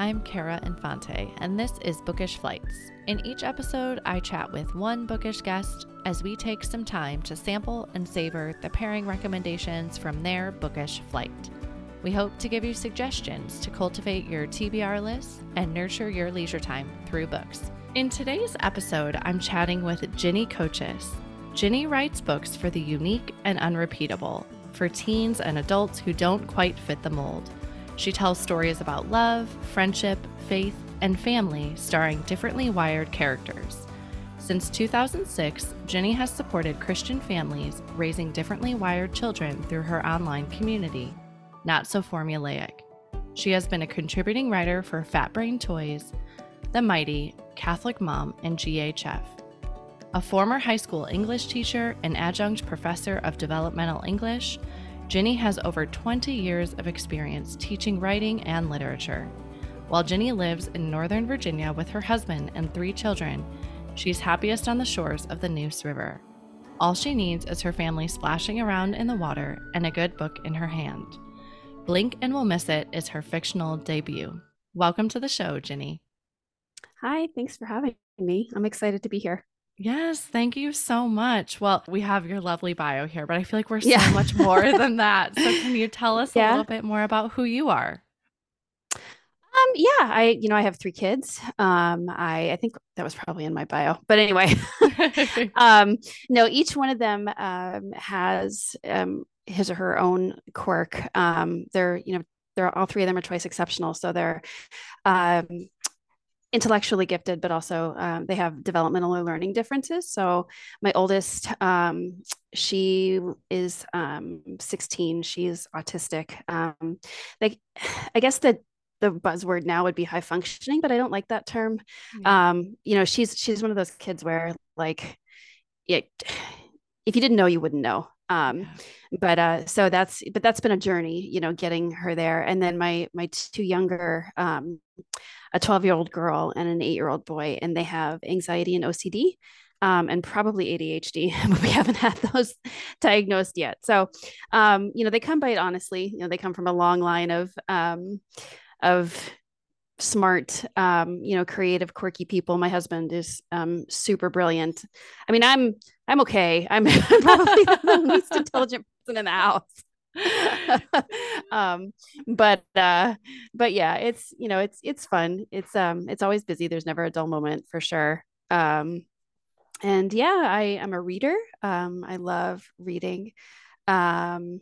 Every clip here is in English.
I'm Kara Infante, and this is Bookish Flights. In each episode, I chat with one bookish guest as we take some time to sample and savor the pairing recommendations from their bookish flight. We hope to give you suggestions to cultivate your TBR list and nurture your leisure time through books. In today's episode, I'm chatting with Ginny Kochis. Ginny writes books for the unique and unrepeatable, for teens and adults who don't quite fit the mold. She tells stories about love, friendship, faith, and family, starring differently wired characters. Since 2006, Ginny has supported Christian families raising differently wired children through her online community. Not so formulaic. She has been a contributing writer for Fat Brain Toys, The Mighty, Catholic Mom, and GHF. A former high school English teacher and adjunct professor of developmental English, Ginny has over 20 years of experience teaching writing and literature. While Ginny lives in Northern Virginia with her husband and three children, she's happiest on the shores of the Neuse River. All she needs is her family splashing around in the water and a good book in her hand. Blink and We'll Miss It is her fictional debut. Welcome to the show, Ginny. Hi, thanks for having me. I'm excited to be here. Yes, thank you so much. Well, we have your lovely bio here, but I feel like we're so yeah. much more than that. So, can you tell us yeah. a little bit more about who you are? Um, yeah, I, you know, I have three kids. Um, I, I think that was probably in my bio, but anyway, um, no, each one of them, um, has, um, his or her own quirk. Um, they're, you know, they're all three of them are twice exceptional. So they're, um, intellectually gifted, but also um, they have developmental or learning differences. So my oldest, um, she is um, 16. She's autistic. Um, like, I guess the the buzzword now would be high functioning, but I don't like that term. Um, you know, she's she's one of those kids where like, it, if you didn't know, you wouldn't know. Um, but uh, so that's but that's been a journey, you know, getting her there. And then my my two younger um, a 12 year old girl and an eight year old boy, and they have anxiety and OCD. Um, and probably ADHD, but we haven't had those diagnosed yet. So, um, you know, they come by it honestly. You know, they come from a long line of um, of smart, um, you know, creative, quirky people. My husband is um, super brilliant. I mean, I'm I'm okay. I'm probably the least intelligent person in the house. um but uh but yeah it's you know it's it's fun it's um it's always busy there's never a dull moment for sure um and yeah i am a reader um i love reading um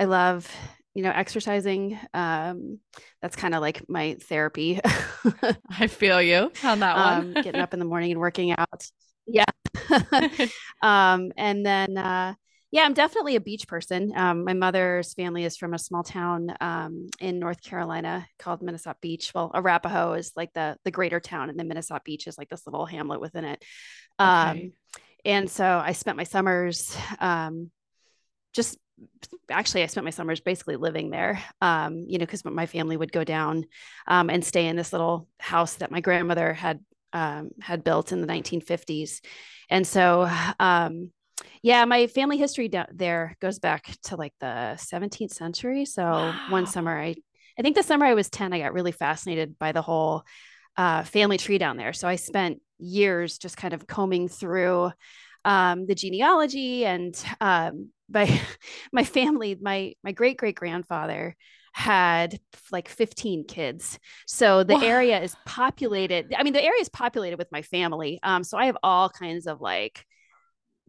i love you know exercising um that's kind of like my therapy i feel you on that one um, getting up in the morning and working out yeah um and then uh yeah, I'm definitely a beach person. Um, my mother's family is from a small town um, in North Carolina called Minnesota Beach. Well, Arapahoe is like the the greater town, and then Minnesota Beach is like this little hamlet within it. Um, okay. And so I spent my summers um, just actually I spent my summers basically living there. Um, you know, because my family would go down um, and stay in this little house that my grandmother had um, had built in the 1950s, and so um, yeah, my family history down there goes back to like the 17th century. So wow. one summer, I I think the summer I was 10, I got really fascinated by the whole uh, family tree down there. So I spent years just kind of combing through um, the genealogy and um, my my family, my my great great grandfather had like 15 kids. So the area is populated. I mean, the area is populated with my family. Um, so I have all kinds of like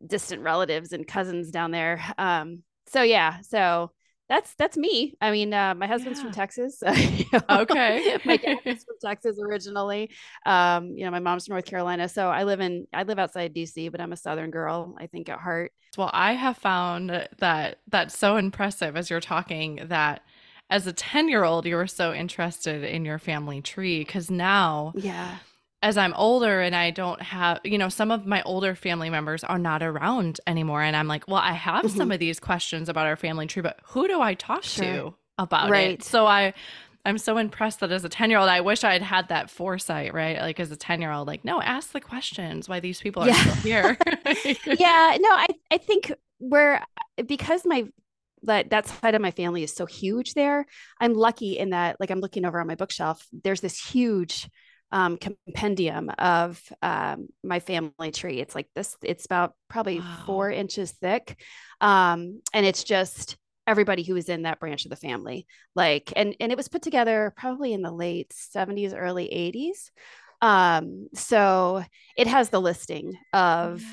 distant relatives and cousins down there. Um, so yeah, so that's that's me. I mean, uh, my husband's yeah. from Texas. okay, my dad's from Texas originally. Um, you know, my mom's from North Carolina. So I live in I live outside DC, but I'm a Southern girl. I think at heart. Well, I have found that that's so impressive as you're talking that as a 10 year old you were so interested in your family tree because now yeah as I'm older and I don't have, you know, some of my older family members are not around anymore. And I'm like, well, I have mm-hmm. some of these questions about our family tree, but who do I talk sure. to about right. it? So I, I'm so impressed that as a 10 year old, I wish I'd had that foresight, right? Like as a 10 year old, like, no, ask the questions why these people are yeah. still here. yeah. No, I, I think we're, because my that that side of my family is so huge there. I'm lucky in that, like, I'm looking over on my bookshelf. There's this huge um, compendium of um, my family tree. It's like this. It's about probably wow. four inches thick, um, and it's just everybody who was in that branch of the family. Like, and and it was put together probably in the late 70s, early 80s. Um, so it has the listing of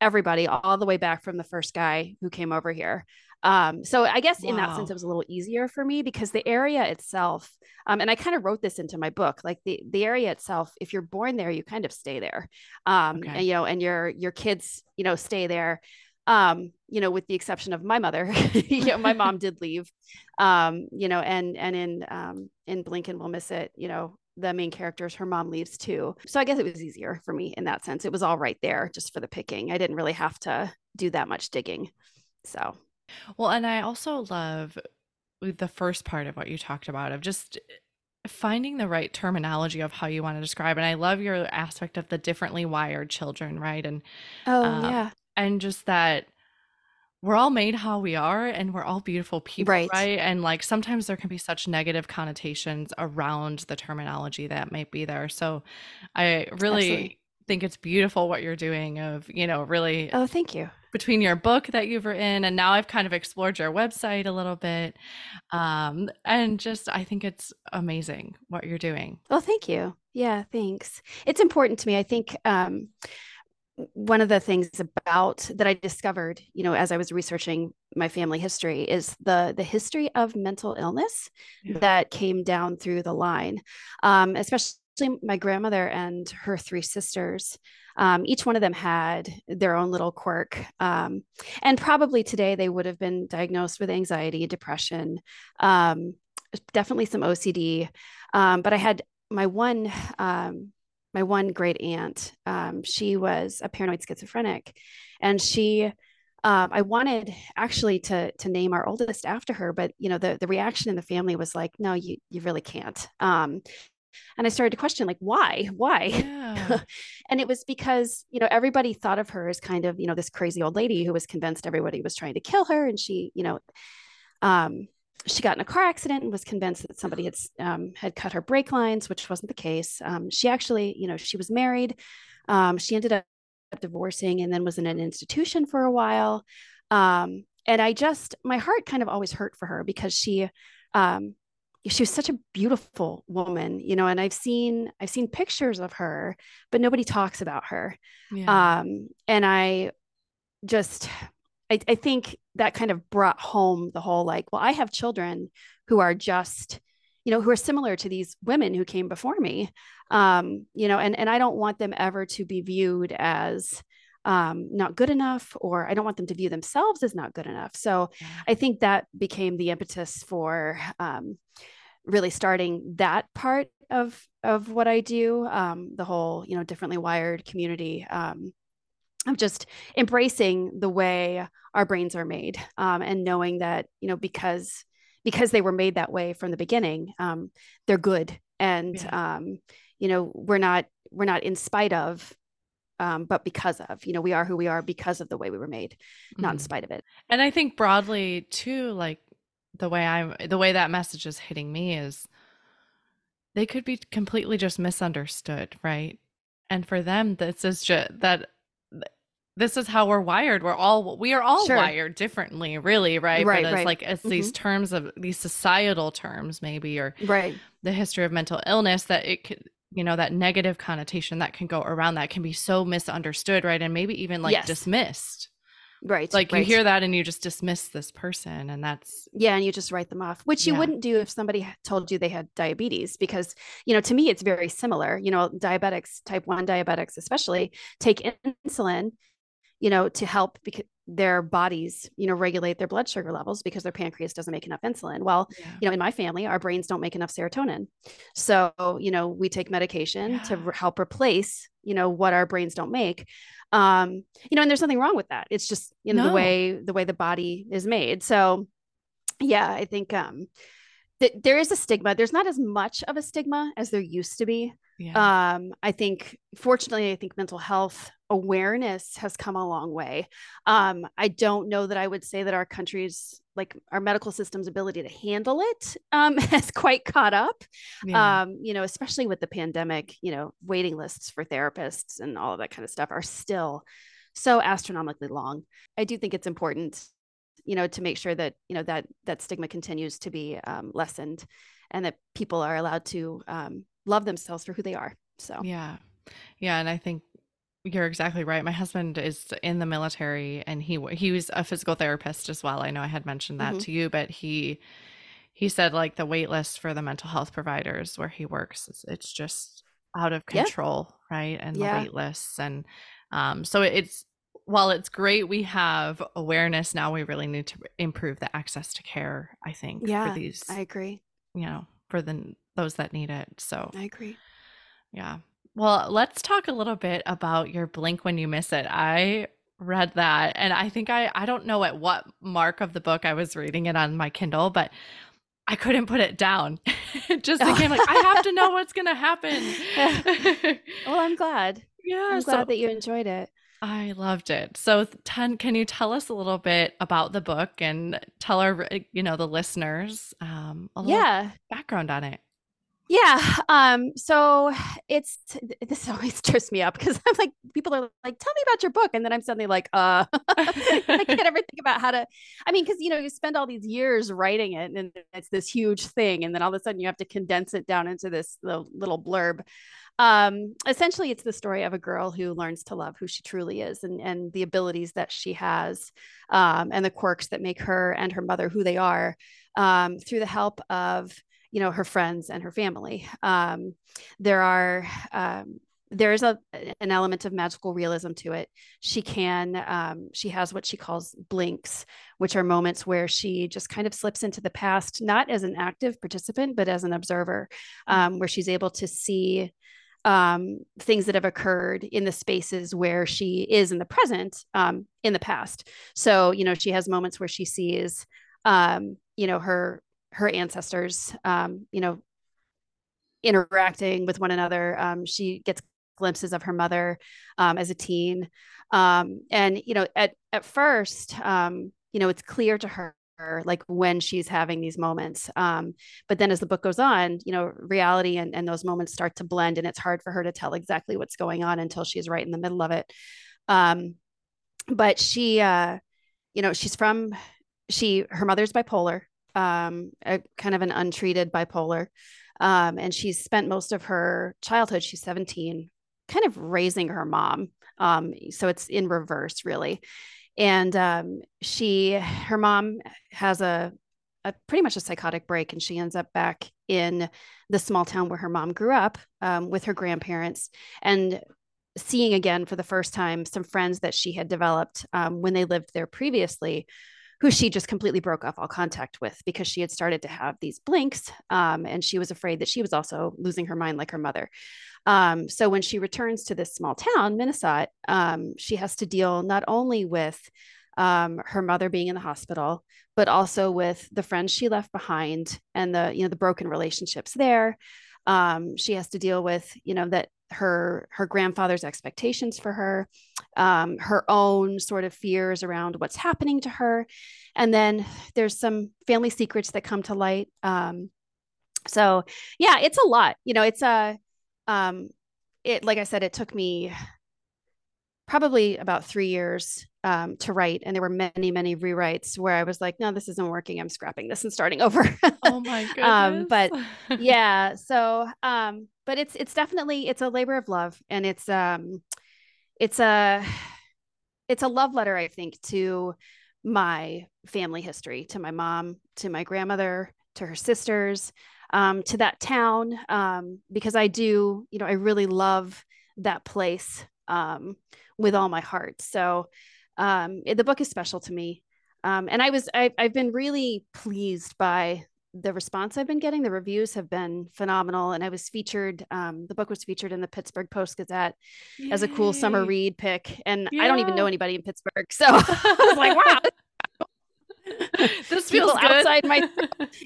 everybody all the way back from the first guy who came over here. Um, so I guess wow. in that sense, it was a little easier for me because the area itself, um, and I kind of wrote this into my book, like the the area itself, if you're born there, you kind of stay there. Um, okay. and, you know, and your your kids, you know, stay there. Um, you know, with the exception of my mother, you know, my mom did leave. Um, you know, and and in um in Blink and we'll miss it, you know, the main characters, her mom leaves too. So I guess it was easier for me in that sense. It was all right there just for the picking. I didn't really have to do that much digging. So, well, and I also love the first part of what you talked about of just finding the right terminology of how you want to describe and i love your aspect of the differently wired children right and oh um, yeah and just that we're all made how we are and we're all beautiful people right. right and like sometimes there can be such negative connotations around the terminology that might be there so i really Absolutely. think it's beautiful what you're doing of you know really oh thank you between your book that you've written and now i've kind of explored your website a little bit um and just i think it's amazing what you're doing well thank you yeah thanks it's important to me i think um one of the things about that I discovered, you know, as I was researching my family history is the the history of mental illness yeah. that came down through the line, um, especially my grandmother and her three sisters. Um, each one of them had their own little quirk, um, and probably today they would have been diagnosed with anxiety, depression, um, definitely some OCD. Um, but I had my one um, my one great aunt, um, she was a paranoid schizophrenic, and she, um, I wanted actually to to name our oldest after her, but you know the the reaction in the family was like, no, you you really can't. Um, and I started to question like why why yeah. and it was because you know everybody thought of her as kind of you know this crazy old lady who was convinced everybody was trying to kill her and she you know um she got in a car accident and was convinced that somebody had um, had cut her brake lines, which wasn't the case. Um, she actually, you know, she was married. Um, she ended up divorcing and then was in an institution for a while. Um, and I just, my heart kind of always hurt for her because she, um, she was such a beautiful woman, you know. And I've seen, I've seen pictures of her, but nobody talks about her. Yeah. Um, and I just I, I think that kind of brought home the whole like, well, I have children who are just, you know, who are similar to these women who came before me. Um, you know, and and I don't want them ever to be viewed as um, not good enough, or I don't want them to view themselves as not good enough. So I think that became the impetus for um, really starting that part of of what I do. Um, the whole, you know, differently wired community. Um, of just embracing the way our brains are made um, and knowing that you know because because they were made that way from the beginning um, they're good and yeah. um, you know we're not we're not in spite of um, but because of you know we are who we are because of the way we were made mm-hmm. not in mm-hmm. spite of it and i think broadly too like the way i'm the way that message is hitting me is they could be completely just misunderstood right and for them this is just that this is how we're wired. We're all we are all sure. wired differently, really, right? Right. But it's right. like it's mm-hmm. these terms of these societal terms, maybe, or right the history of mental illness that it could you know that negative connotation that can go around that can be so misunderstood right and maybe even like yes. dismissed right like right. you hear that and you just dismiss this person and that's yeah and you just write them off which you yeah. wouldn't do if somebody told you they had diabetes because you know to me it's very similar you know diabetics type 1 diabetics especially take insulin you know, to help because their bodies, you know, regulate their blood sugar levels because their pancreas doesn't make enough insulin. Well, yeah. you know, in my family, our brains don't make enough serotonin. So, you know, we take medication yeah. to help replace, you know, what our brains don't make. Um, you know, and there's nothing wrong with that. It's just, you know, no. the way the way the body is made. So, yeah, I think um th- there is a stigma. There's not as much of a stigma as there used to be. Yeah. Um, I think fortunately, I think mental health awareness has come a long way. Um, I don't know that I would say that our country's like our medical system's ability to handle it um, has quite caught up. Yeah. Um, you know, especially with the pandemic, you know, waiting lists for therapists and all of that kind of stuff are still so astronomically long. I do think it's important, you know, to make sure that you know that that stigma continues to be um, lessened, and that people are allowed to um, love themselves for who they are. So yeah, yeah, and I think you're exactly right. My husband is in the military and he he was a physical therapist as well. I know I had mentioned that mm-hmm. to you, but he he said like the wait list for the mental health providers where he works it's, it's just out of control, yeah. right? And yeah. the wait lists and um so it's while it's great we have awareness now we really need to improve the access to care, I think yeah, for these I agree. You know, for the those that need it. So I agree. Yeah. Well, let's talk a little bit about your blink when you miss it. I read that and I think I I don't know at what mark of the book I was reading it on my Kindle, but I couldn't put it down. it just became like I have to know what's going to happen. well, I'm glad. Yeah, I'm glad so, that you enjoyed it. I loved it. So, ten, can you tell us a little bit about the book and tell our, you know, the listeners, um, a little yeah. background on it? Yeah. Um, so it's this always trips me up because I'm like, people are like, tell me about your book. And then I'm suddenly like, uh I can't ever think about how to I mean, because you know, you spend all these years writing it and it's this huge thing, and then all of a sudden you have to condense it down into this little, blurb. Um, essentially it's the story of a girl who learns to love who she truly is and, and the abilities that she has um, and the quirks that make her and her mother who they are um, through the help of you know her friends and her family. Um, there are um, there is a an element of magical realism to it. She can um, she has what she calls blinks which are moments where she just kind of slips into the past not as an active participant but as an observer um, where she's able to see um, things that have occurred in the spaces where she is in the present um, in the past. So you know she has moments where she sees um, you know her her ancestors, um, you know, interacting with one another. Um, she gets glimpses of her mother um, as a teen, um, and you know, at at first, um, you know, it's clear to her like when she's having these moments. Um, but then as the book goes on you know reality and, and those moments start to blend and it's hard for her to tell exactly what's going on until she's right in the middle of it. Um, but she uh, you know she's from she her mother's bipolar um, a kind of an untreated bipolar. Um, and she's spent most of her childhood, she's 17, kind of raising her mom. Um, so it's in reverse, really. And um, she, her mom has a, a pretty much a psychotic break, and she ends up back in the small town where her mom grew up um, with her grandparents and seeing again for the first time some friends that she had developed um, when they lived there previously who she just completely broke off all contact with because she had started to have these blinks um, and she was afraid that she was also losing her mind like her mother. Um, so when she returns to this small town, Minnesota, um, she has to deal not only with um, her mother being in the hospital, but also with the friends she left behind and the you know the broken relationships there. Um, she has to deal with you know that her her grandfather's expectations for her um, her own sort of fears around what's happening to her. And then there's some family secrets that come to light. Um, so yeah it's a lot you know it's a um, it like i said it took me probably about three years um, to write and there were many many rewrites where i was like no this isn't working. I'm scrapping this and starting over. Oh my goodness um, but yeah so um but it's it's definitely it's a labor of love and it's um it's a it's a love letter i think to my family history to my mom to my grandmother to her sisters um, to that town um, because i do you know i really love that place um, with all my heart. So um, the book is special to me. Um, and i was I, i've been really pleased by the response I've been getting, the reviews have been phenomenal. And I was featured, um, the book was featured in the Pittsburgh Post Gazette Yay. as a cool summer read pick. And yeah. I don't even know anybody in Pittsburgh. So I was like, wow. this feels outside my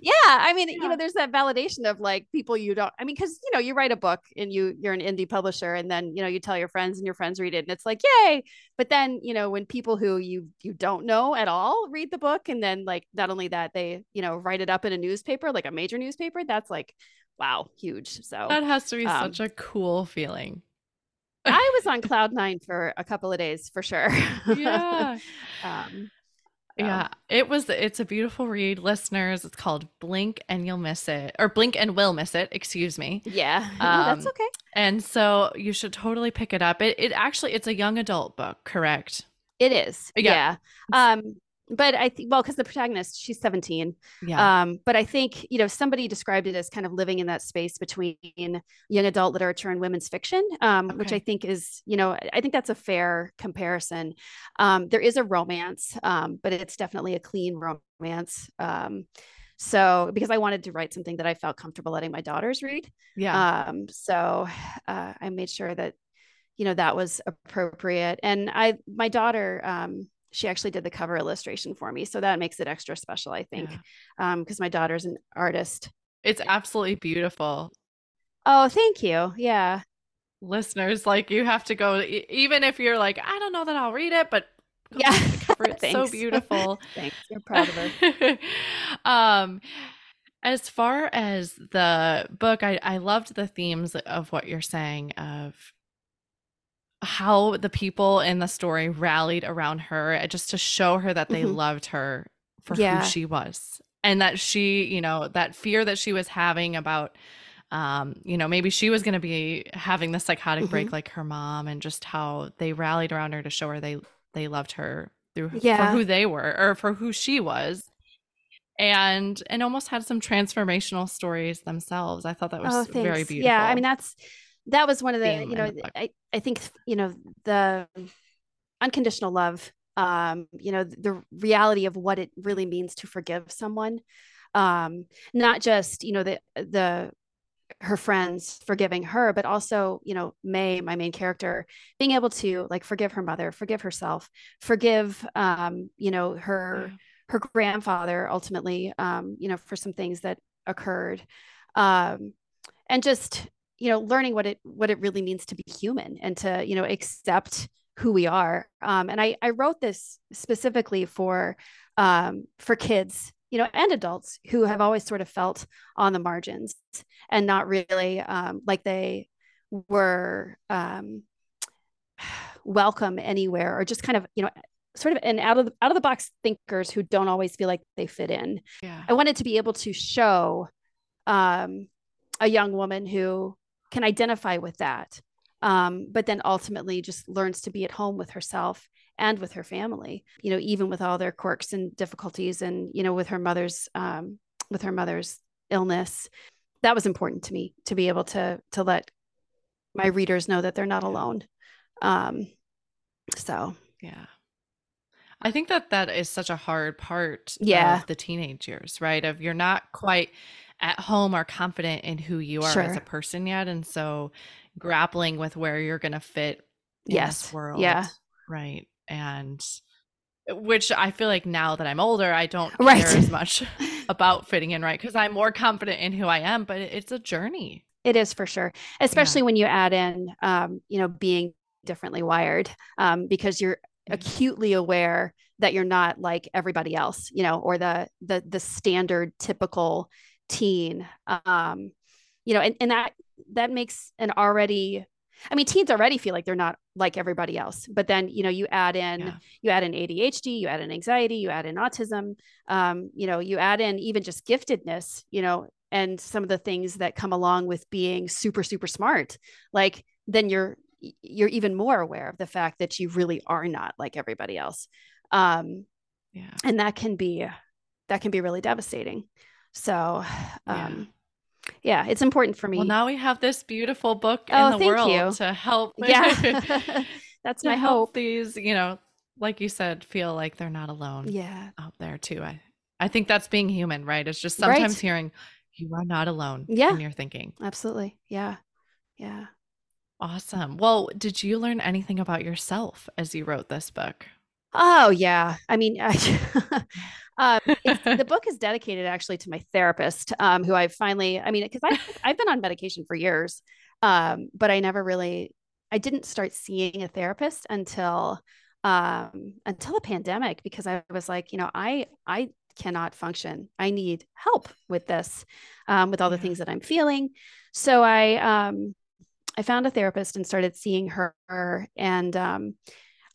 yeah i mean yeah. you know there's that validation of like people you don't i mean because you know you write a book and you you're an indie publisher and then you know you tell your friends and your friends read it and it's like yay but then you know when people who you you don't know at all read the book and then like not only that they you know write it up in a newspaper like a major newspaper that's like wow huge so that has to be um, such a cool feeling I was on cloud nine for a couple of days for sure. Yeah. um, yeah, it was. It's a beautiful read, listeners. It's called Blink and You'll Miss It, or Blink and We'll Miss It. Excuse me. Yeah, um, that's okay. And so you should totally pick it up. It, it actually, it's a young adult book, correct? It is. Yeah. yeah. Um, but I think well, because the protagonist, she's 17. Yeah. Um, but I think, you know, somebody described it as kind of living in that space between young adult literature and women's fiction, um, okay. which I think is, you know, I think that's a fair comparison. Um, there is a romance, um, but it's definitely a clean romance. Um, so because I wanted to write something that I felt comfortable letting my daughters read. Yeah. Um, so uh, I made sure that, you know, that was appropriate. And I, my daughter, um, she actually did the cover illustration for me. So that makes it extra special, I think, because yeah. um, my daughter's an artist. It's absolutely beautiful. Oh, thank you. Yeah. Listeners, like you have to go, even if you're like, I don't know that I'll read it, but yeah. It's so beautiful. Thanks. You're proud of her. um, as far as the book, I, I loved the themes of what you're saying of how the people in the story rallied around her uh, just to show her that they mm-hmm. loved her for yeah. who she was and that she you know that fear that she was having about um you know maybe she was going to be having the psychotic mm-hmm. break like her mom and just how they rallied around her to show her they they loved her through yeah. for who they were or for who she was and and almost had some transformational stories themselves i thought that was oh, very beautiful yeah i mean that's that was one of the you know I, I think you know the unconditional love um you know the reality of what it really means to forgive someone um not just you know the the her friends forgiving her but also you know may my main character being able to like forgive her mother forgive herself forgive um you know her yeah. her grandfather ultimately um you know for some things that occurred um and just you know learning what it what it really means to be human and to you know accept who we are um, and I, I wrote this specifically for um, for kids you know and adults who have always sort of felt on the margins and not really um, like they were um, welcome anywhere or just kind of you know sort of an out of the, out of the box thinkers who don't always feel like they fit in yeah. i wanted to be able to show um, a young woman who can identify with that um, but then ultimately just learns to be at home with herself and with her family you know even with all their quirks and difficulties and you know with her mother's um, with her mother's illness. That was important to me to be able to to let my readers know that they're not alone. Um so. Yeah. I think that that is such a hard part yeah. of the teenage years, right? Of you're not quite at home are confident in who you are sure. as a person yet. And so grappling with where you're going to fit in yes. this world. Yeah. Right. And which I feel like now that I'm older, I don't care right. as much about fitting in, right? Because I'm more confident in who I am, but it's a journey. It is for sure, especially yeah. when you add in, um, you know, being differently wired, um, because you're acutely aware that you're not like everybody else, you know, or the the the standard typical teen um you know and, and that that makes an already i mean teens already feel like they're not like everybody else but then you know you add in yeah. you add in adhd you add in anxiety you add in autism um you know you add in even just giftedness you know and some of the things that come along with being super super smart like then you're you're even more aware of the fact that you really are not like everybody else. Um yeah. and that can be that can be really devastating so, um, yeah. yeah. it's important for me. Well, now we have this beautiful book oh, in the world you. to help. Yeah, that's my hope. These, you know, like you said, feel like they're not alone. Yeah, out there too. I, I think that's being human, right? It's just sometimes right. hearing you are not alone. Yeah, in your thinking. Absolutely. Yeah, yeah. Awesome. Well, did you learn anything about yourself as you wrote this book? Oh yeah. I mean, I, uh, the book is dedicated actually to my therapist, um, who I finally, I mean, because I've, I've been on medication for years, um, but I never really, I didn't start seeing a therapist until um, until the pandemic because I was like, you know, I I cannot function. I need help with this, um, with all the things that I'm feeling. So I um, I found a therapist and started seeing her, and um,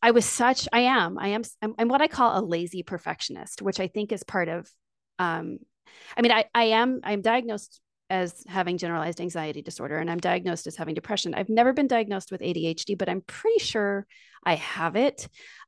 I was such I am I am I'm, I'm, what I call a lazy perfectionist, which I think is part of. Um, I mean, I I am I'm diagnosed as having generalized anxiety disorder and I'm diagnosed as having depression. I've never been diagnosed with ADHD, but I'm pretty sure I have it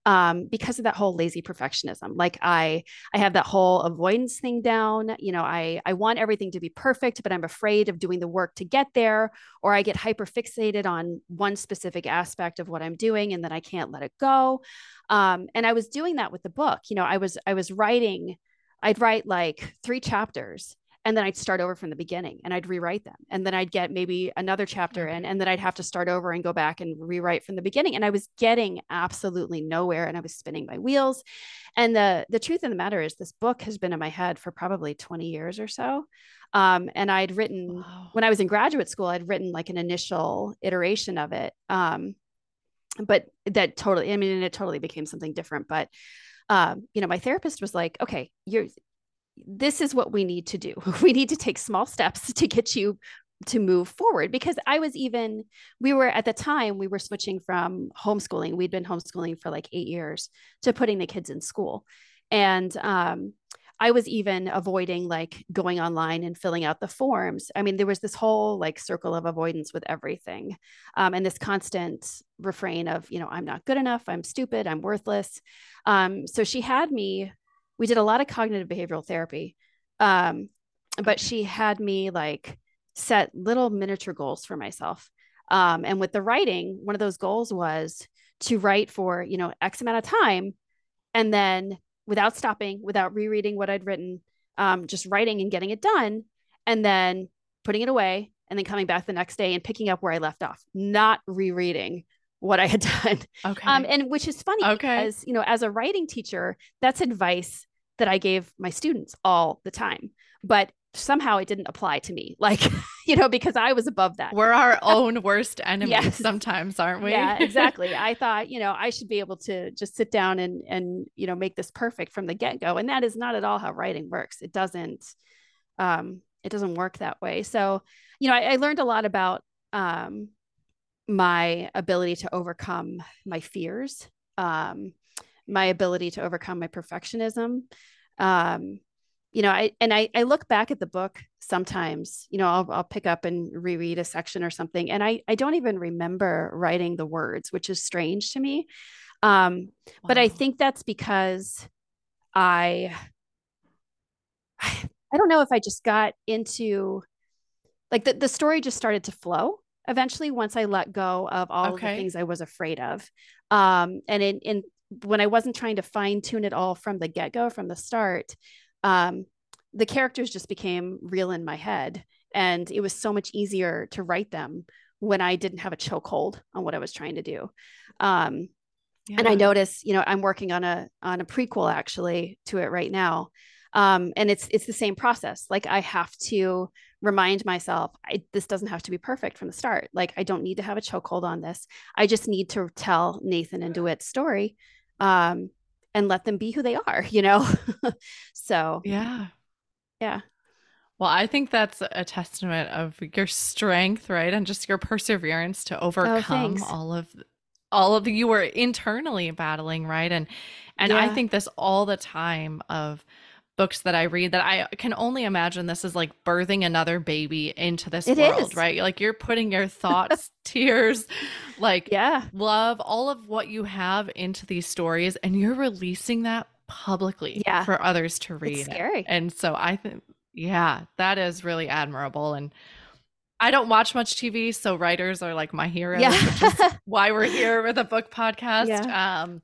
um, because of that whole lazy perfectionism. Like I, I have that whole avoidance thing down. You know, I, I want everything to be perfect, but I'm afraid of doing the work to get there, or I get hyper fixated on one specific aspect of what I'm doing, and then I can't let it go. Um, and I was doing that with the book. You know, I was, I was writing. I'd write like three chapters and then I'd start over from the beginning and I'd rewrite them. And then I'd get maybe another chapter in, and then I'd have to start over and go back and rewrite from the beginning. And I was getting absolutely nowhere and I was spinning my wheels. And the the truth of the matter is this book has been in my head for probably 20 years or so. Um, and I'd written wow. when I was in graduate school, I'd written like an initial iteration of it. Um, but that totally, I mean, it totally became something different. But um, you know, my therapist was like, okay, you're this is what we need to do. We need to take small steps to get you to move forward because I was even, we were at the time, we were switching from homeschooling. We'd been homeschooling for like eight years to putting the kids in school. And um, I was even avoiding like going online and filling out the forms. I mean, there was this whole like circle of avoidance with everything um, and this constant refrain of, you know, I'm not good enough, I'm stupid, I'm worthless. Um, so she had me we did a lot of cognitive behavioral therapy. Um, but she had me like set little miniature goals for myself. Um, and with the writing, one of those goals was to write for, you know, X amount of time. And then without stopping, without rereading what I'd written, um, just writing and getting it done. And then putting it away and then coming back the next day and picking up where I left off, not rereading what I had done. Okay. Um, and which is funny okay. because, you know, as a writing teacher, that's advice that I gave my students all the time. But somehow it didn't apply to me like you know because i was above that we're our own worst enemies yes. sometimes aren't we yeah exactly i thought you know i should be able to just sit down and and you know make this perfect from the get-go and that is not at all how writing works it doesn't um it doesn't work that way so you know i, I learned a lot about um my ability to overcome my fears um my ability to overcome my perfectionism. Um, you know, I and I, I look back at the book sometimes, you know, I'll, I'll pick up and reread a section or something, and I, I don't even remember writing the words, which is strange to me. Um, wow. But I think that's because I, I don't know if I just got into like the, the story just started to flow eventually once I let go of all okay. of the things I was afraid of. Um, and in, in when I wasn't trying to fine tune it all from the get go, from the start, um, the characters just became real in my head. And it was so much easier to write them when I didn't have a chokehold on what I was trying to do. Um, yeah. And I notice, you know, I'm working on a on a prequel actually to it right now, um, and it's it's the same process. Like I have to remind myself, I, this doesn't have to be perfect from the start. Like I don't need to have a chokehold on this. I just need to tell Nathan and DeWitt's story um, and let them be who they are, you know? so, yeah. Yeah. Well, I think that's a testament of your strength, right? And just your perseverance to oh, overcome oh, all of all of the, you were internally battling, right? And and yeah. I think this all the time of books that I read that I can only imagine this is like birthing another baby into this it world, is. right? Like you're putting your thoughts, tears, like yeah, love, all of what you have into these stories and you're releasing that publicly yeah. for others to read. It's scary. And so I think yeah, that is really admirable and I don't watch much TV, so writers are like my heroes, yeah. which is why we're here with a book podcast. Yeah. Um,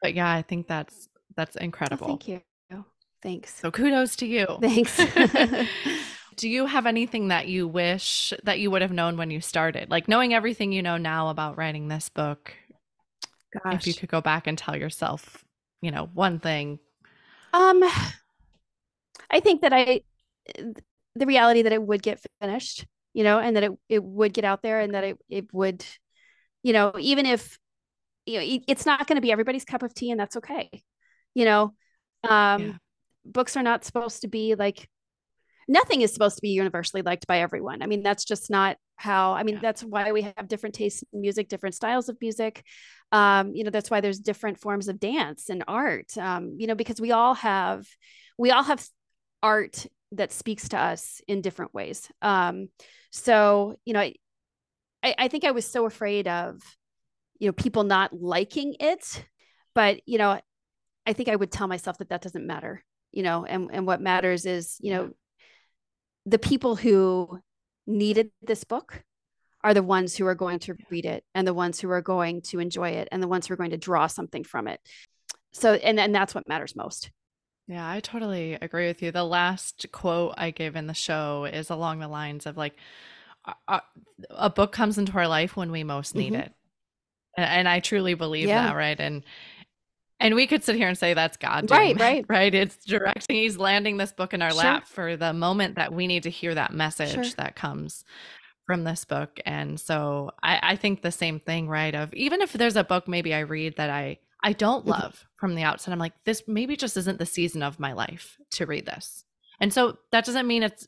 but yeah, I think that's that's incredible. Oh, thank you. Thanks. So kudos to you. Thanks. Do you have anything that you wish that you would have known when you started? Like knowing everything you know now about writing this book. Gosh. If you could go back and tell yourself, you know, one thing. Um I think that I, the reality that it would get finished, you know, and that it, it would get out there and that it, it would, you know, even if, you know, it's not going to be everybody's cup of tea and that's okay. You know, um, yeah. Books are not supposed to be like, nothing is supposed to be universally liked by everyone. I mean, that's just not how, I mean, yeah. that's why we have different tastes in music, different styles of music. Um, you know, that's why there's different forms of dance and art, um, you know, because we all have, we all have art that speaks to us in different ways. Um, so, you know, I, I think I was so afraid of, you know, people not liking it, but, you know, I think I would tell myself that that doesn't matter, you know, and, and what matters is, you know, the people who needed this book are the ones who are going to read it and the ones who are going to enjoy it and the ones who are going to draw something from it. So, and, and that's what matters most. Yeah, I totally agree with you. The last quote I gave in the show is along the lines of like, a, a book comes into our life when we most need mm-hmm. it. And, and, I truly believe yeah. that, right? And and we could sit here and say that's God, right? Right, right. It's directing. He's landing this book in our sure. lap for the moment that we need to hear that message sure. that comes from this book. And so I, I think the same thing, right? Of even if there's a book maybe I read that I I don't mm-hmm. love from the outset. I'm like, this maybe just isn't the season of my life to read this. And so that doesn't mean it's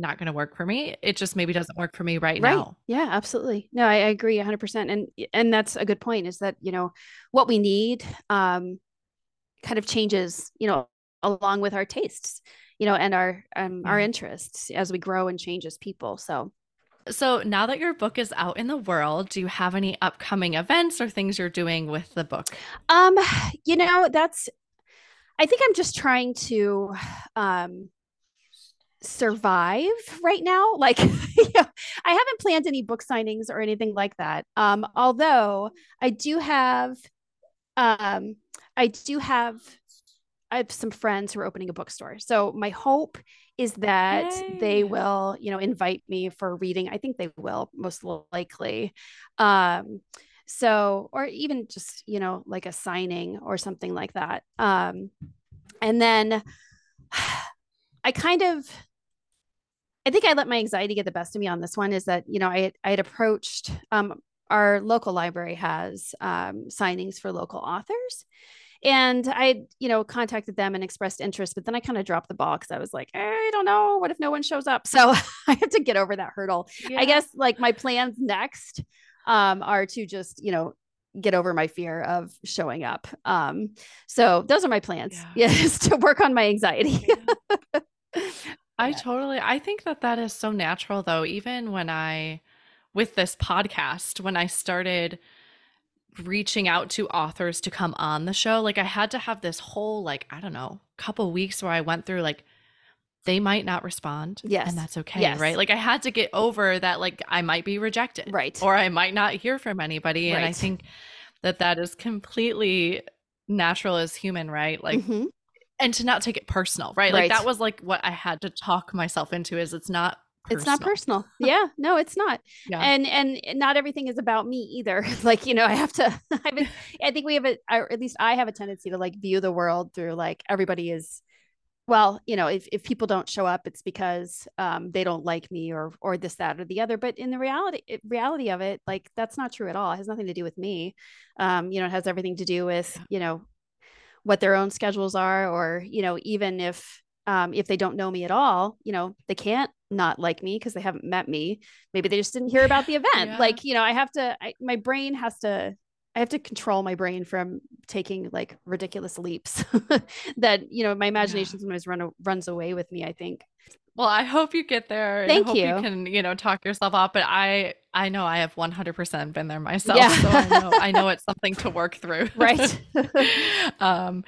not going to work for me. It just maybe doesn't work for me right, right. now. Yeah, absolutely. No, I, I, agree 100%. And and that's a good point is that, you know, what we need um kind of changes, you know, along with our tastes, you know, and our um, our mm-hmm. interests as we grow and change as people. So so now that your book is out in the world, do you have any upcoming events or things you're doing with the book? Um, you know, that's I think I'm just trying to um survive right now. Like, you know, I haven't planned any book signings or anything like that. Um, although I do have um I do have I have some friends who are opening a bookstore. So my hope is that Yay. they will, you know, invite me for reading. I think they will most likely. Um, so, or even just, you know, like a signing or something like that. Um, and then I kind of, I think I let my anxiety get the best of me on this one is that, you know, I, I had approached, um, our local library has um, signings for local authors and I, you know, contacted them and expressed interest, but then I kind of dropped the ball because I was like, I don't know, what if no one shows up? So I have to get over that hurdle. Yeah. I guess like my plans next um, are to just, you know, get over my fear of showing up. Um, so those are my plans. Yeah, yes, to work on my anxiety. Yeah. I totally. I think that that is so natural, though. Even when I, with this podcast, when I started reaching out to authors to come on the show like i had to have this whole like i don't know couple weeks where i went through like they might not respond yes and that's okay yes. right like i had to get over that like i might be rejected right or i might not hear from anybody right. and i think that that is completely natural as human right like mm-hmm. And to not take it personal right? Like that was like what i had to talk myself into is it's not Personal. it's not personal. yeah no it's not. Yeah. and and not everything is about me either. Like you know i have to I, mean, I think we have a or at least i have a tendency to like view the world through like everybody is well you know if, if people don't show up it's because um, they don't like me or or this that or the other. But in the reality reality of it like that's not true at all. It has nothing to do with me. Um, you know it has everything to do with you know what their own schedules are or you know even if um, if they don't know me at all you know they can't not like me because they haven't met me. Maybe they just didn't hear about the event. Yeah. Like, you know, I have to, I, my brain has to, I have to control my brain from taking like ridiculous leaps that, you know, my imagination yeah. sometimes run, runs away with me, I think. Well, I hope you get there. Thank you. you. can, you know, talk yourself off. But I, I know I have 100% been there myself. Yeah. so I know, I know it's something to work through. Right. um,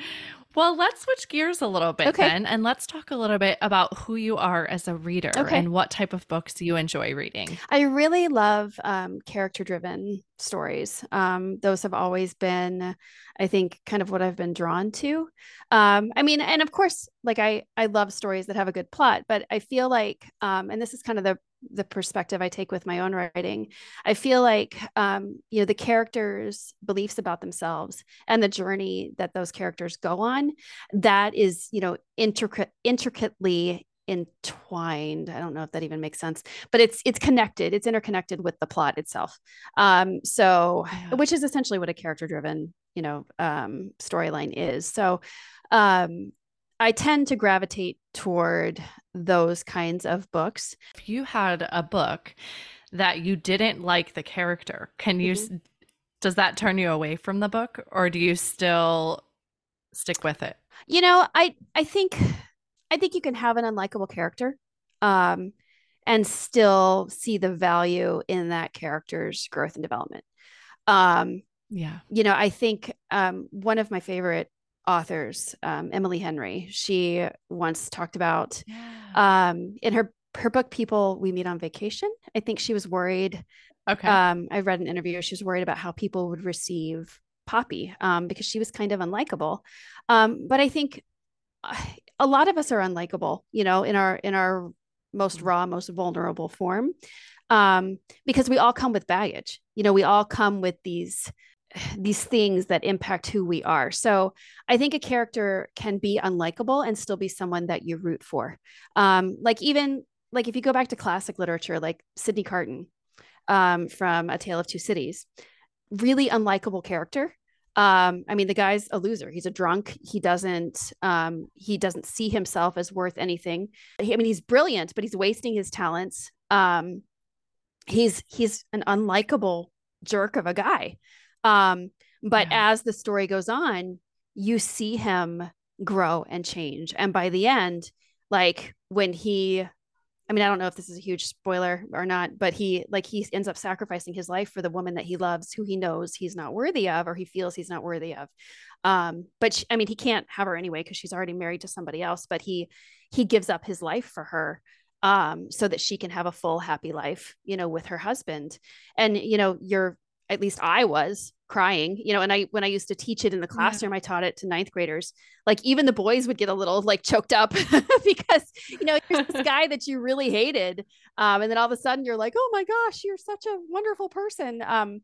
well, let's switch gears a little bit okay. then, and let's talk a little bit about who you are as a reader okay. and what type of books you enjoy reading. I really love um, character driven stories. Um, those have always been, I think, kind of what I've been drawn to. Um, I mean, and of course, like I, I love stories that have a good plot, but I feel like, um, and this is kind of the the perspective I take with my own writing. I feel like um, you know the characters' beliefs about themselves and the journey that those characters go on that is you know intricate intricately entwined i don't know if that even makes sense but it's it's connected it's interconnected with the plot itself um so yeah. which is essentially what a character driven you know um storyline is so um i tend to gravitate toward those kinds of books if you had a book that you didn't like the character can you mm-hmm. does that turn you away from the book or do you still stick with it you know i i think I think you can have an unlikable character um, and still see the value in that character's growth and development. Um, yeah. You know, I think um, one of my favorite authors, um, Emily Henry, she once talked about yeah. um, in her her book people we meet on vacation i think she was worried okay um i read an interview she was worried about how people would receive poppy um because she was kind of unlikable um but i think a lot of us are unlikable, you know, in our in our most mm. raw, most vulnerable form. Um, because we all come with baggage. You know, we all come with these these things that impact who we are. So I think a character can be unlikable and still be someone that you root for. Um, like even like if you go back to classic literature, like Sydney Carton um, from A Tale of Two Cities, really unlikable character, um i mean the guy's a loser. He's a drunk. He doesn't um he doesn't see himself as worth anything. I mean he's brilliant but he's wasting his talents. Um he's he's an unlikable jerk of a guy um but yeah. as the story goes on you see him grow and change and by the end like when he I mean, I don't know if this is a huge spoiler or not, but he like he ends up sacrificing his life for the woman that he loves, who he knows he's not worthy of, or he feels he's not worthy of. Um, but she, I mean, he can't have her anyway because she's already married to somebody else. But he he gives up his life for her um, so that she can have a full happy life, you know, with her husband. And you know, you're at least I was crying, you know, and I, when I used to teach it in the classroom, yeah. I taught it to ninth graders. Like even the boys would get a little like choked up because, you know, here's this guy that you really hated. Um, and then all of a sudden you're like, oh my gosh, you're such a wonderful person. Um,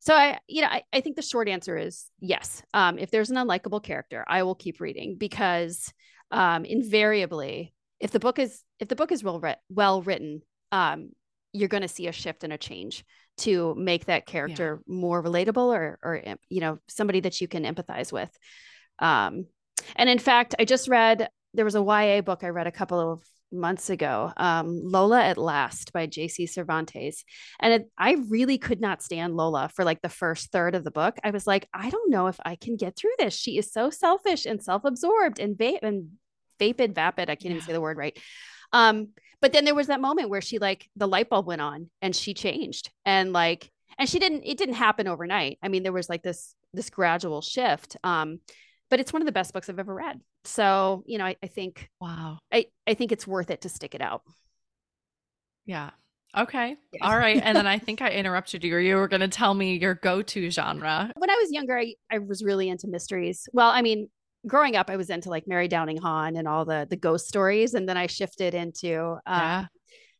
so I, you know, I, I think the short answer is yes. Um, if there's an unlikable character, I will keep reading because um, invariably, if the book is if the book is well writ- well written, um, you're going to see a shift and a change to make that character yeah. more relatable or or you know somebody that you can empathize with. Um and in fact i just read there was a ya book i read a couple of months ago um, lola at last by jc cervantes. And it, i really could not stand lola for like the first third of the book. I was like i don't know if i can get through this. She is so selfish and self-absorbed and, va- and vapid vapid i can't yeah. even say the word right. Um but then there was that moment where she like the light bulb went on and she changed and like and she didn't it didn't happen overnight i mean there was like this this gradual shift um but it's one of the best books i've ever read so you know i, I think wow i i think it's worth it to stick it out yeah Okay. Yes. All right. And then I think I interrupted you, or you were going to tell me your go to genre. When I was younger, I, I was really into mysteries. Well, I mean, growing up, I was into like Mary Downing Hahn and all the the ghost stories, and then I shifted into uh, yeah.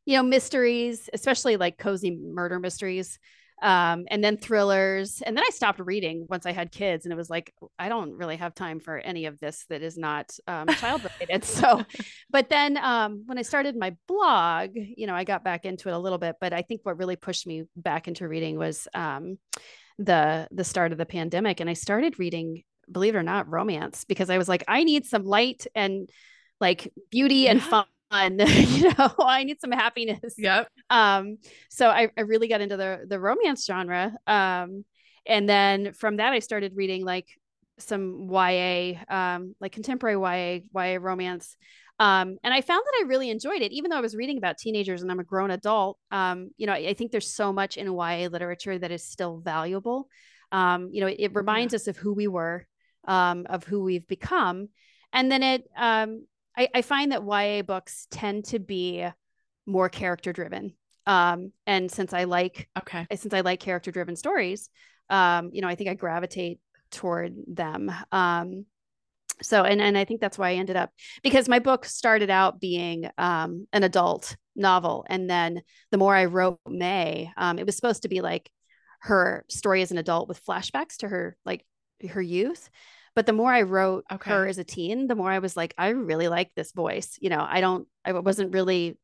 you know mysteries, especially like cozy murder mysteries, um, and then thrillers. And then I stopped reading once I had kids, and it was like I don't really have time for any of this that is not um, child related. so, but then um, when I started my blog, you know, I got back into it a little bit. But I think what really pushed me back into reading was um, the the start of the pandemic, and I started reading believe it or not, romance because I was like, I need some light and like beauty and fun. you know, I need some happiness. Yep. Um, so I, I really got into the the romance genre. Um, and then from that I started reading like some YA, um, like contemporary YA, YA romance. Um, and I found that I really enjoyed it, even though I was reading about teenagers and I'm a grown adult. Um, you know, I, I think there's so much in YA literature that is still valuable. Um, you know, it, it reminds yeah. us of who we were um, of who we've become. And then it, um, I, I, find that YA books tend to be more character driven. Um, and since I like, okay, since I like character driven stories, um, you know, I think I gravitate toward them. Um, so and and I think that's why I ended up because my book started out being um, an adult novel, and then the more I wrote May, um, it was supposed to be like her story as an adult with flashbacks to her like her youth. But the more I wrote okay. her as a teen, the more I was like, I really like this voice. You know, I don't, I wasn't really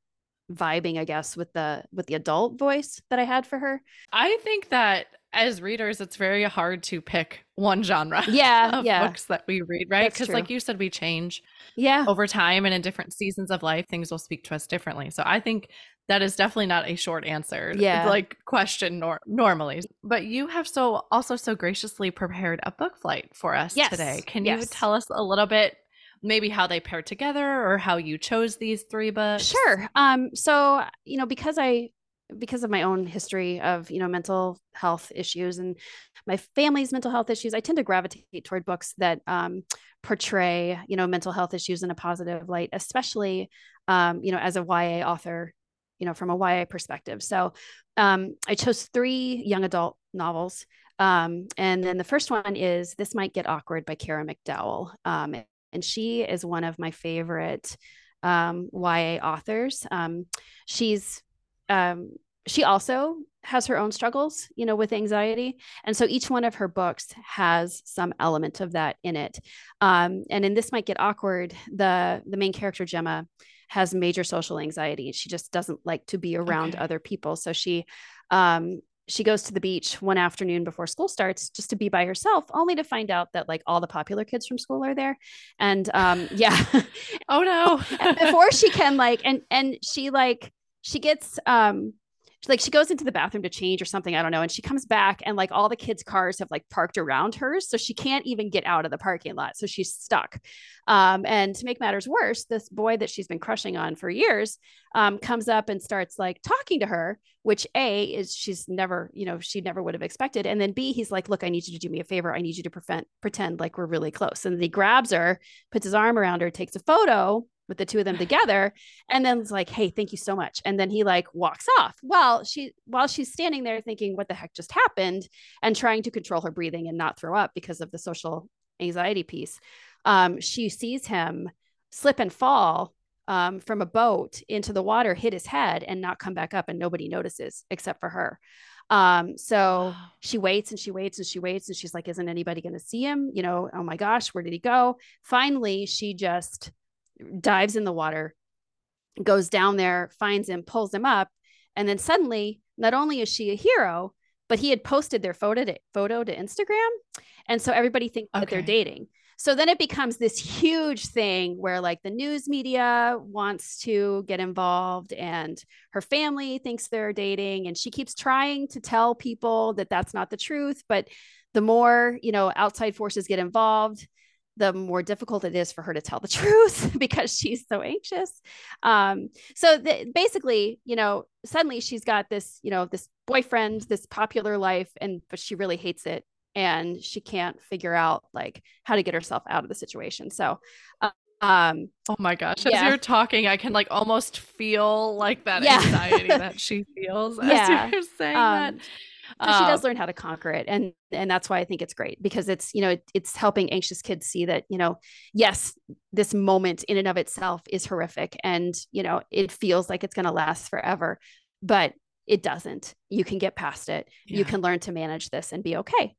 vibing, I guess, with the with the adult voice that I had for her. I think that as readers, it's very hard to pick one genre. Yeah, of yeah. books that we read, right? Because, like you said, we change. Yeah. Over time and in different seasons of life, things will speak to us differently. So I think that is definitely not a short answer. Yeah. Like question nor- normally, but you have so also so graciously prepared a book flight for us yes. today. Can yes. you tell us a little bit maybe how they pair together or how you chose these three books? Sure. Um, so you know, because I because of my own history of you know mental health issues and my family's mental health issues i tend to gravitate toward books that um, portray you know mental health issues in a positive light especially um, you know as a ya author you know from a ya perspective so um, i chose three young adult novels um, and then the first one is this might get awkward by kara mcdowell um, and she is one of my favorite um, YA authors. Um, she's um, she also has her own struggles, you know, with anxiety, and so each one of her books has some element of that in it. Um, and in this might get awkward. The the main character Gemma has major social anxiety. She just doesn't like to be around okay. other people, so she um, she goes to the beach one afternoon before school starts just to be by herself only to find out that like all the popular kids from school are there and um yeah oh no before she can like and and she like she gets um like she goes into the bathroom to change or something i don't know and she comes back and like all the kids cars have like parked around hers so she can't even get out of the parking lot so she's stuck. Um, and to make matters worse this boy that she's been crushing on for years um, comes up and starts like talking to her which a is she's never you know she never would have expected and then b he's like look i need you to do me a favor. I need you to prevent, pretend like we're really close. And he grabs her puts his arm around her takes a photo with the two of them together. And then it's like hey thank you so much. And then he like walks off well she while she's standing there thinking what the heck just happened? and trying to control her breathing and not throw up because of the social anxiety piece. Um, she sees him slip and fall um, from a boat into the water hit his head and not come back up and nobody notices except for her. Um, so she waits and she waits and she waits and she's like isn't anybody going to see him? You know oh my gosh where did he go? Finally she just dives in the water, goes down there, finds him, pulls him up, and then suddenly, not only is she a hero, but he had posted their photo to, photo to Instagram, and so everybody thinks okay. that they're dating. So then it becomes this huge thing where like the news media wants to get involved and her family thinks they're dating and she keeps trying to tell people that that's not the truth, but the more, you know, outside forces get involved, the more difficult it is for her to tell the truth because she's so anxious. Um, so the, basically, you know, suddenly she's got this, you know, this boyfriend, this popular life, and but she really hates it, and she can't figure out like how to get herself out of the situation. So. um oh my gosh as you're talking i can like almost feel like that yeah. anxiety that she feels yeah. as you're saying um, that so she does oh. learn how to conquer it and and that's why i think it's great because it's you know it, it's helping anxious kids see that you know yes this moment in and of itself is horrific and you know it feels like it's going to last forever but it doesn't you can get past it yeah. you can learn to manage this and be okay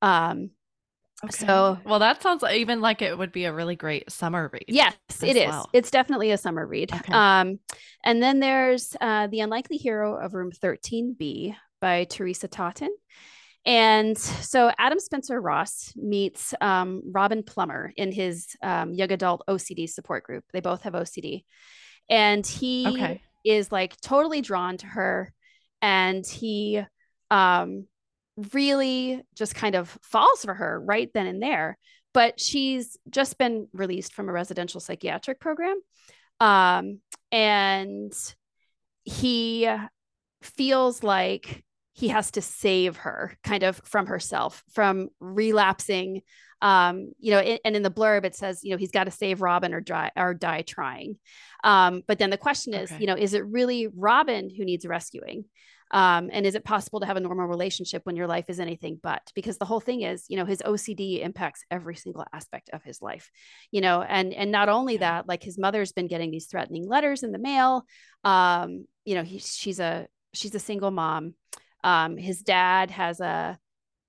um Okay. So, well, that sounds even like it would be a really great summer read. Yes, it is. Well. It's definitely a summer read. Okay. Um, and then there's uh, The Unlikely Hero of Room 13B by Teresa Toten. And so Adam Spencer Ross meets um, Robin Plummer in his um, young adult OCD support group. They both have OCD. And he okay. is like totally drawn to her. And he um, really just kind of falls for her right then and there. But she's just been released from a residential psychiatric program. Um, and he feels like he has to save her kind of from herself from relapsing um, you know and in the blurb it says you know he's got to save robin or die or die trying um, but then the question is okay. you know is it really robin who needs rescuing Um, and is it possible to have a normal relationship when your life is anything but? Because the whole thing is, you know, his OCD impacts every single aspect of his life, you know, and and not only that, like his mother's been getting these threatening letters in the mail. Um, you know, he, she's a she's a single mom. Um, his dad has a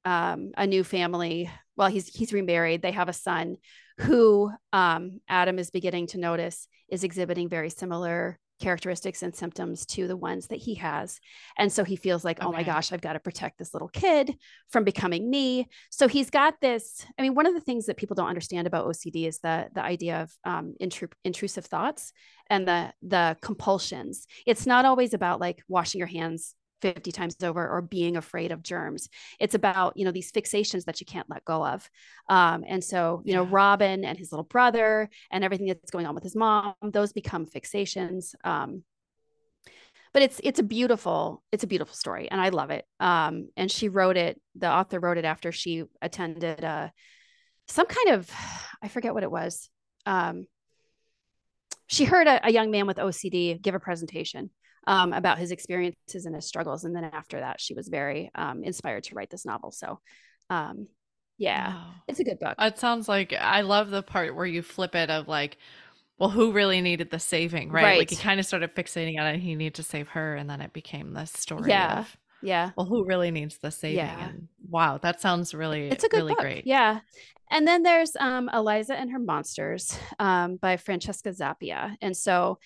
um, a new family. Well, he's he's remarried. They have a son who um, Adam is beginning to notice is exhibiting very similar characteristics and symptoms to the ones that he has. And so he feels like, okay. oh my gosh, I've got to protect this little kid from becoming me. So he's got this. I mean, one of the things that people don't understand about OCD is the the idea of um, intru- intrusive thoughts and the the compulsions. It's not always about like washing your hands 50 times over or being afraid of germs. It's about you know these fixations that you can't let go of. Um, and so you know robin and his little brother and everything that's going on with his mom those become fixations. Um, but it's it's a beautiful it's a beautiful story and i love it. Um, and she wrote it the author wrote it after she attended uh, some kind of i forget what it was. Um, she heard a, a young man with ocd give a presentation um, about his experiences and his struggles. And then after that, she was very um, inspired to write this novel. So, um, yeah, wow. it's a good book. It sounds like I love the part where you flip it of like, well, who really needed the saving, right? right. Like he kind of started fixating on it. He needed to save her, and then it became this story. Yeah. Of, yeah. Well, who really needs the saving? Yeah. And wow, that sounds really, it's a good really book. great. Yeah. And then there's um, Eliza and Her Monsters um, by Francesca Zappia. And so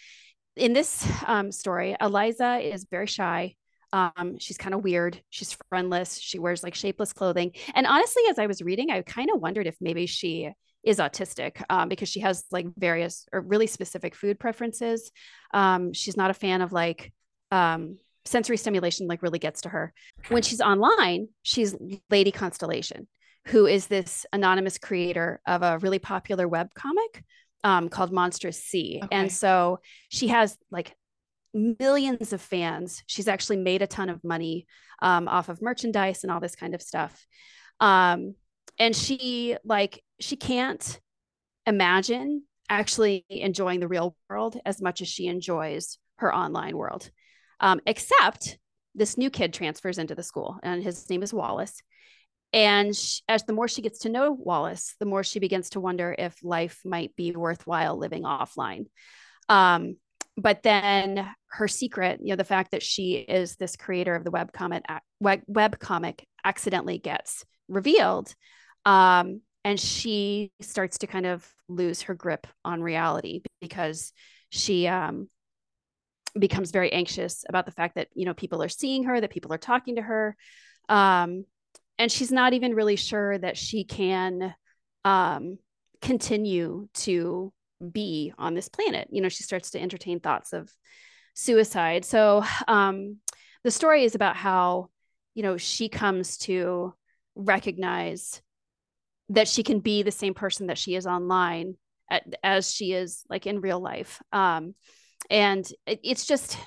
in this um, story, Eliza is very shy. Um, she's kind of weird. She's friendless. She wears like shapeless clothing. And honestly, as I was reading, I kind of wondered if maybe she is autistic um, because she has like various or really specific food preferences. Um, she's not a fan of like um, sensory stimulation, like really gets to her. When she's online, she's Lady Constellation, who is this anonymous creator of a really popular web comic um, called Monstrous Sea. Okay. And so she has like millions of fans. She's actually made a ton of money um, off of merchandise and all this kind of stuff. Um, and she like she can't imagine actually enjoying the real world as much as she enjoys her online world. Um, except this new kid transfers into the school, and his name is Wallace. And she, as the more she gets to know Wallace, the more she begins to wonder if life might be worthwhile living offline. Um, but then her secret, you know, the fact that she is this creator of the web comic, web, comic accidentally gets revealed. Um, and she starts to kind of lose her grip on reality because she um, becomes very anxious about the fact that, you know, people are seeing her, that people are talking to her. Um, and she's not even really sure that she can um, continue to be on this planet. You know, she starts to entertain thoughts of suicide. So um, the story is about how, you know, she comes to recognize that she can be the same person that she is online at, as she is like in real life. Um, and it, it's just,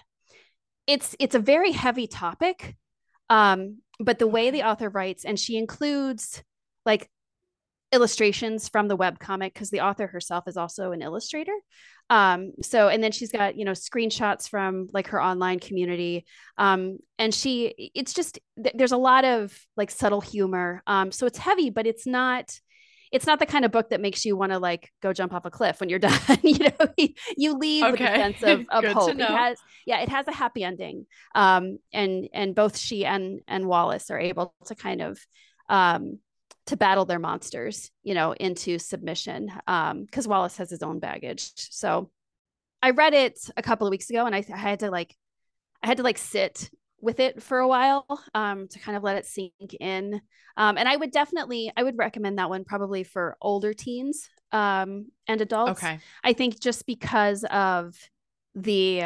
it's it's a very heavy topic um, but the way the author writes, and she includes like illustrations from the web comic because the author herself is also an illustrator. Um, so and then she's got you know screenshots from like her online community. Um, and she it's just there's a lot of like subtle humor. Um, so it's heavy, but it's not it's not the kind of book that makes you want to like go jump off a cliff when you're done. you know, you leave okay. with a sense of, of hope. It has, yeah, it has a happy ending. Um, and and both she and and Wallace are able to kind of um to battle their monsters, you know, into submission. Um, because Wallace has his own baggage. So I read it a couple of weeks ago and I, I had to like I had to like sit with it for a while um, to kind of let it sink in. Um, and I would definitely, I would recommend that one probably for older teens um, and adults. Okay. I think just because of the,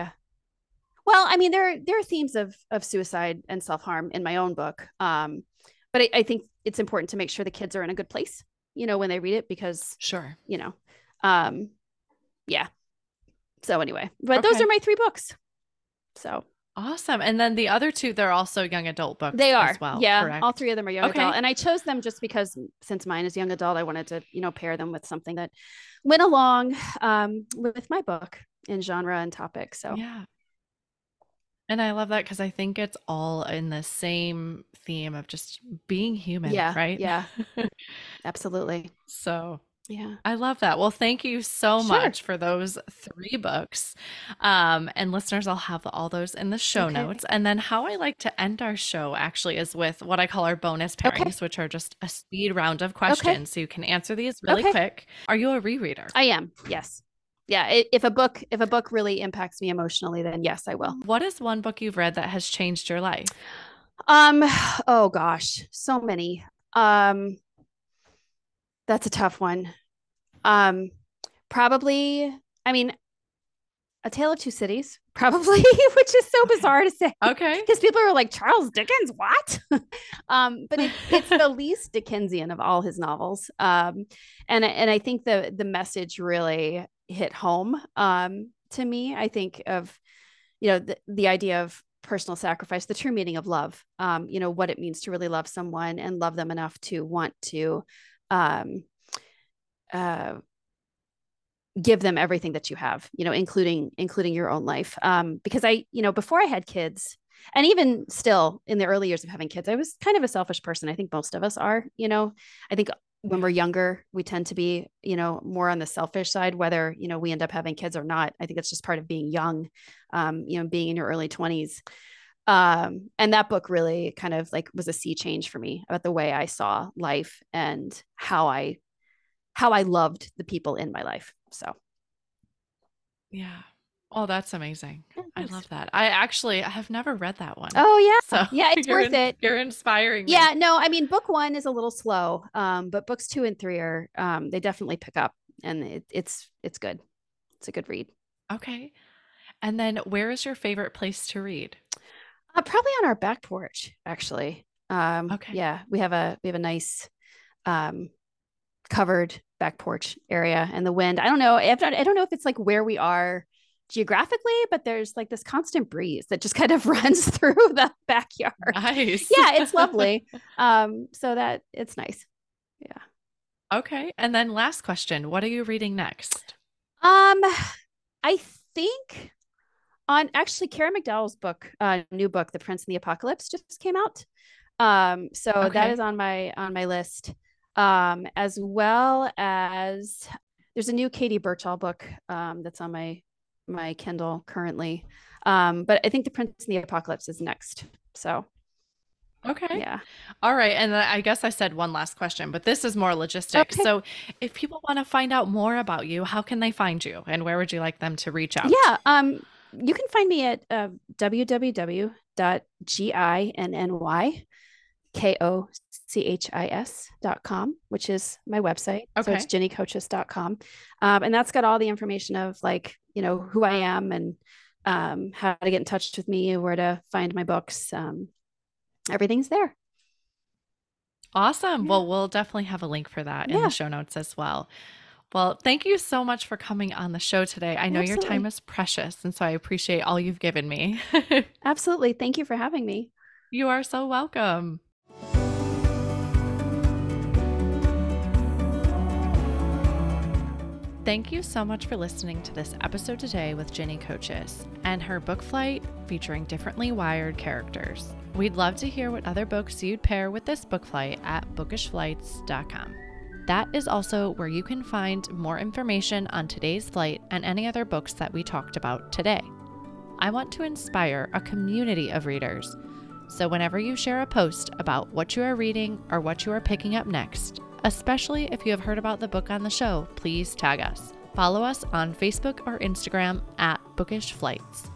well, I mean, there there are themes of of suicide and self harm in my own book, um, but I, I think it's important to make sure the kids are in a good place, you know, when they read it because, sure, you know, um, yeah. So anyway, but okay. those are my three books. So Awesome. And then the other two, they're also young adult books. They are. well. Yeah. Correct? All three of them are young okay. adult. And I chose them just because since mine is young adult, I wanted to, you know, pair them with something that went along um, with my book in genre and topic. So yeah. And I love that because I think it's all in the same theme of just being human, Yeah, right? yeah. Absolutely. So Yeah. I love that. Well, thank you so Sure. much for those three books. Um, and listeners, I'll have all those in the show Okay. notes. And then how I like to end our show actually is with what I call our bonus Okay. pairings, which are just a speed round of questions. So you can answer these really Okay. quick. Are you a rereader? I am. Yes. Yeah. If a book, if a book really impacts me emotionally, then yes, I will. What is one book you've read that has changed your life? Um, oh gosh, so many. Um, that's a tough one. Um, probably, I mean, A Tale of Two Cities, probably, which is so bizarre to say. Okay. Because people are like, Charles Dickens, what? um, but it, it's the least Dickensian of all his novels. Um, and and I think the the message really hit home um, to me. I think of, you know, the, the idea of personal sacrifice, the true meaning of love. Um, you know, what it means to really love someone and love them enough to want to um, uh, give them everything that you have. You know, including including your own life. Um, because I, you know, before I had kids, and even still in the early years of having kids, I was kind of a selfish person. I think most of us are. You know, I think when we're younger, we tend to be, you know, more on the selfish side, whether, you know, we end up having kids or not. I think that's just part of being young, um, you know, being in your early 20s. Um, and that book really kind of like was a sea change for me about the way I saw life and how I how I loved the people in my life. So Yeah. Oh, that's amazing. yeah, I love that. I actually have never read that one. Oh yeah. So yeah, it's worth in- it. You're inspiring me. Yeah, no, I mean, book one is a little slow, um, but books two and three are um, they definitely pick up, and it, it's it's good. It's a good read. Okay. And then where is your favorite place to read? Uh, probably on our back porch, actually. Um, Okay. Yeah, we have a we have a nice um, covered back porch area, and the wind. I don't know. If, I don't know if it's like where we are geographically, but there's like this constant breeze that just kind of runs through the backyard. Nice. Yeah, it's lovely. Um, so that it's nice. Yeah. Okay. And then last question, what are you reading next? Um, I think on actually Kara McDowell's book, uh, new book, The Prince and the Apocalypse, just came out. Um, so that Okay. is on my on my list. Um, as well as there's a new Katy Birchall book um that's on my my Kindle currently. Um, but I think The Prince and the Apocalypse is next. So Okay. yeah. All right. And I guess I said one last question, but this is more logistics. Okay. So if people want to find out more about you, how can they find you? And where would you like them to reach out? Yeah. Um, you can find me at uh, www.ginnykochis.com, which is my website. Okay. So it's ginnykochis.com. Um, and that's got all the information of like, you know, who I am and um, how to get in touch with me, where to find my books. Um, everything's there. Awesome. Yeah. Well, we'll definitely have a link for that in Yeah. the show notes as well. Well, thank you so much for coming on the show today. I know your time is precious, and so I appreciate all you've given me. Absolutely. Thank you for having me. you are so welcome. Thank you so much for listening to this episode today with Ginny Kochis and her book flight featuring differently wired characters. We'd love to hear what other books you'd pair with this book flight at bookishflights.com. That is also where you can find more information on today's flight and any other books that we talked about today. I want to inspire a community of readers. So, whenever you share a post about what you are reading or what you are picking up next, especially if you have heard about the book on the show, please tag us. Follow us on Facebook or Instagram at Bookish Flights.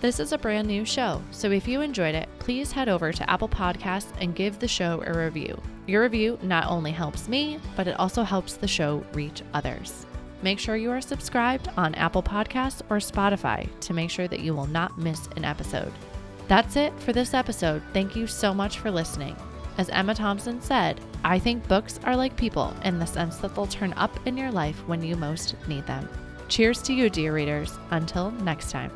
This is a brand new show, so if you enjoyed it, please head over to Apple Podcasts and give the show a review. Your review not only helps me, but it also helps the show reach others. Make sure you are subscribed on Apple Podcasts or Spotify to make sure that you will not miss an episode. That's it for this episode. Thank you so much for listening. As Emma Thompson said, I think books are like people in the sense that they'll turn up in your life when you most need them. Cheers to you, dear readers. Until next time.